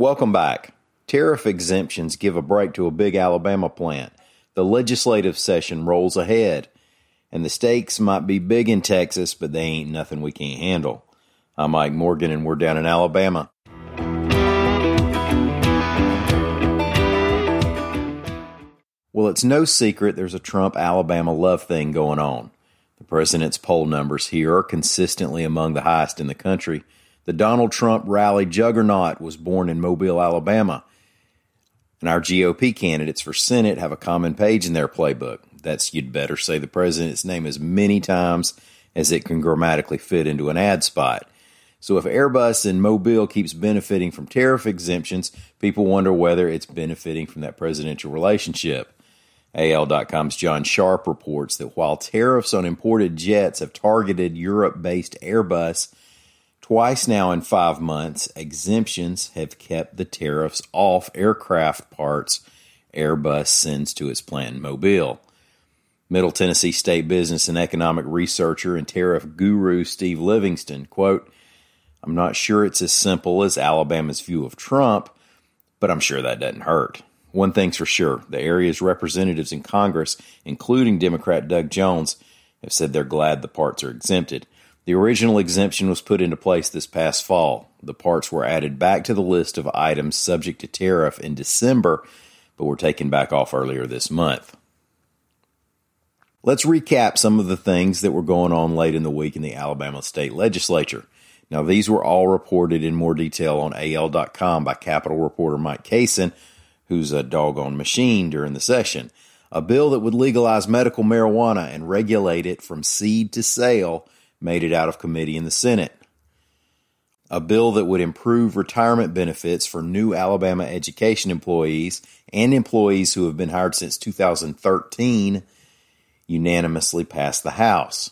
Welcome back. Tariff exemptions give a break to a big Alabama plant. The legislative session rolls ahead, and the stakes might be big in Texas, but they ain't nothing we can't handle. I'm Mike Morgan, and we're down in Alabama. Well, it's no secret there's a Trump Alabama love thing going on. The president's poll numbers here are consistently among the highest in the country. The Donald Trump rally juggernaut was born in Mobile, Alabama. And our GOP candidates for Senate have a common page in their playbook. That's you'd better say the president's name as many times as it can grammatically fit into an ad spot. So if Airbus in Mobile keeps benefiting from tariff exemptions, people wonder whether it's benefiting from that presidential relationship. AL.com's John Sharp reports that while tariffs on imported jets have targeted Europe based Airbus, twice now in five months, exemptions have kept the tariffs off aircraft parts Airbus sends to its plant in Mobile. Middle Tennessee State business and economic researcher and tariff guru Steve Livingston, quote, I'm not sure it's as simple as Alabama's view of Trump, but I'm sure that doesn't hurt. One thing's for sure the area's representatives in Congress, including Democrat Doug Jones, have said they're glad the parts are exempted. The original exemption was put into place this past fall. The parts were added back to the list of items subject to tariff in December, but were taken back off earlier this month. Let's recap some of the things that were going on late in the week in the Alabama state legislature. Now, these were all reported in more detail on AL.com by Capitol reporter Mike Cason, who's a doggone machine during the session. A bill that would legalize medical marijuana and regulate it from seed to sale made it out of committee in the Senate. A bill that would improve retirement benefits for new Alabama education employees and employees who have been hired since 2013 unanimously passed the House.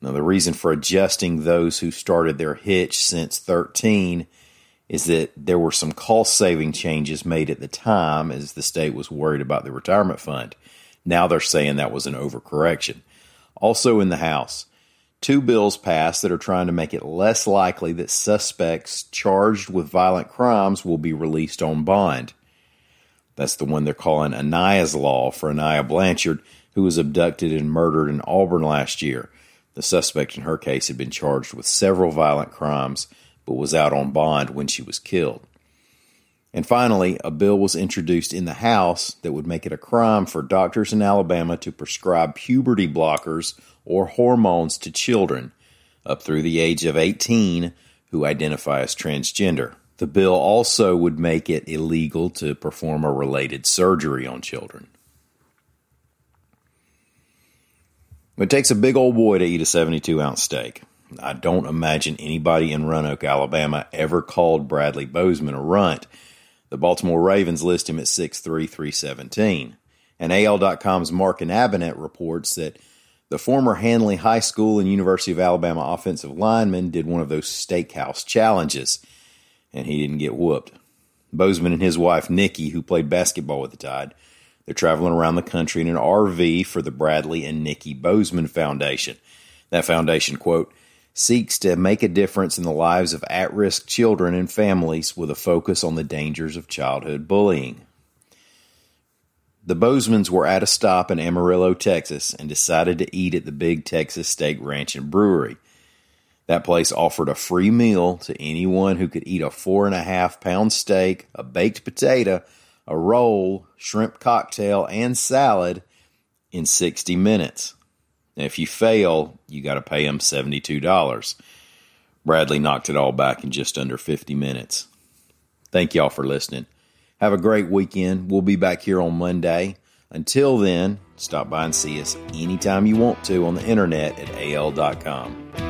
Now, the reason for adjusting those who started their hitch since 13 is that there were some cost saving changes made at the time as the state was worried about the retirement fund. Now they're saying that was an overcorrection. Also in the House, two bills passed that are trying to make it less likely that suspects charged with violent crimes will be released on bond. That's the one they're calling Aniah's Law for Aniah Blanchard, who was abducted and murdered in Auburn last year. The suspect in her case had been charged with several violent crimes but was out on bond when she was killed. And finally, a bill was introduced in the House that would make it a crime for doctors in Alabama to prescribe puberty blockers or hormones to children up through the age of 18 who identify as transgender. The bill also would make it illegal to perform a related surgery on children. It takes a big old boy to eat a 72 ounce steak. I don't imagine anybody in Roanoke, Alabama ever called Bradley Bozeman a runt. The Baltimore Ravens list him at 6'3, 317. And AL.com's Mark Abinet reports that the former Handley High School and University of Alabama offensive lineman did one of those steakhouse challenges, and he didn't get whooped. Bozeman and his wife, Nikki, who played basketball with the Tide, they're traveling around the country in an RV for the Bradley and Nikki Bozeman Foundation. That foundation, quote, seeks to make a difference in the lives of at risk children and families with a focus on the dangers of childhood bullying. The Bozemans were at a stop in Amarillo, Texas, and decided to eat at the Big Texan Steak Ranch and Brewery. That place offered a free meal to anyone who could eat a four and a half pound steak, a baked potato, a roll, shrimp cocktail, and salad in 60 minutes. Now, if you fail, you got to pay them $72. Bradley knocked it all back in just under 50 minutes. Thank y'all for listening. Have a great weekend. We'll be back here on Monday. Until then, stop by and see us anytime you want to on the internet at al.com.